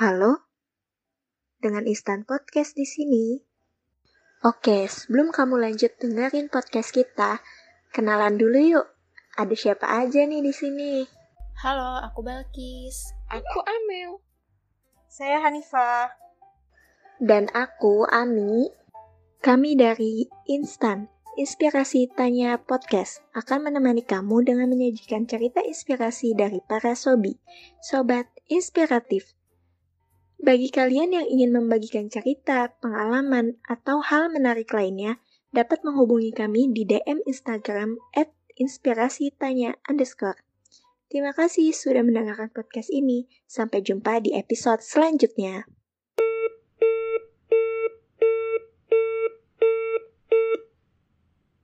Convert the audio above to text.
Halo? Dengan Instan Podcast di sini. Oke, sebelum kamu lanjut dengerin podcast kita, kenalan dulu yuk. Ada siapa aja nih di sini? Halo, aku Balkis. Aku Amel. Saya Hanifah. Dan aku Ami. Kami dari Instan, Inspirasi Tanya Podcast akan menemani kamu dengan menyajikan cerita inspirasi dari para sobi, sobat inspiratif. Bagi kalian yang ingin membagikan cerita, pengalaman, atau hal menarik lainnya, dapat menghubungi kami di DM Instagram at inspirasitanya underscore. Terima kasih sudah mendengarkan podcast ini. Sampai jumpa di episode selanjutnya.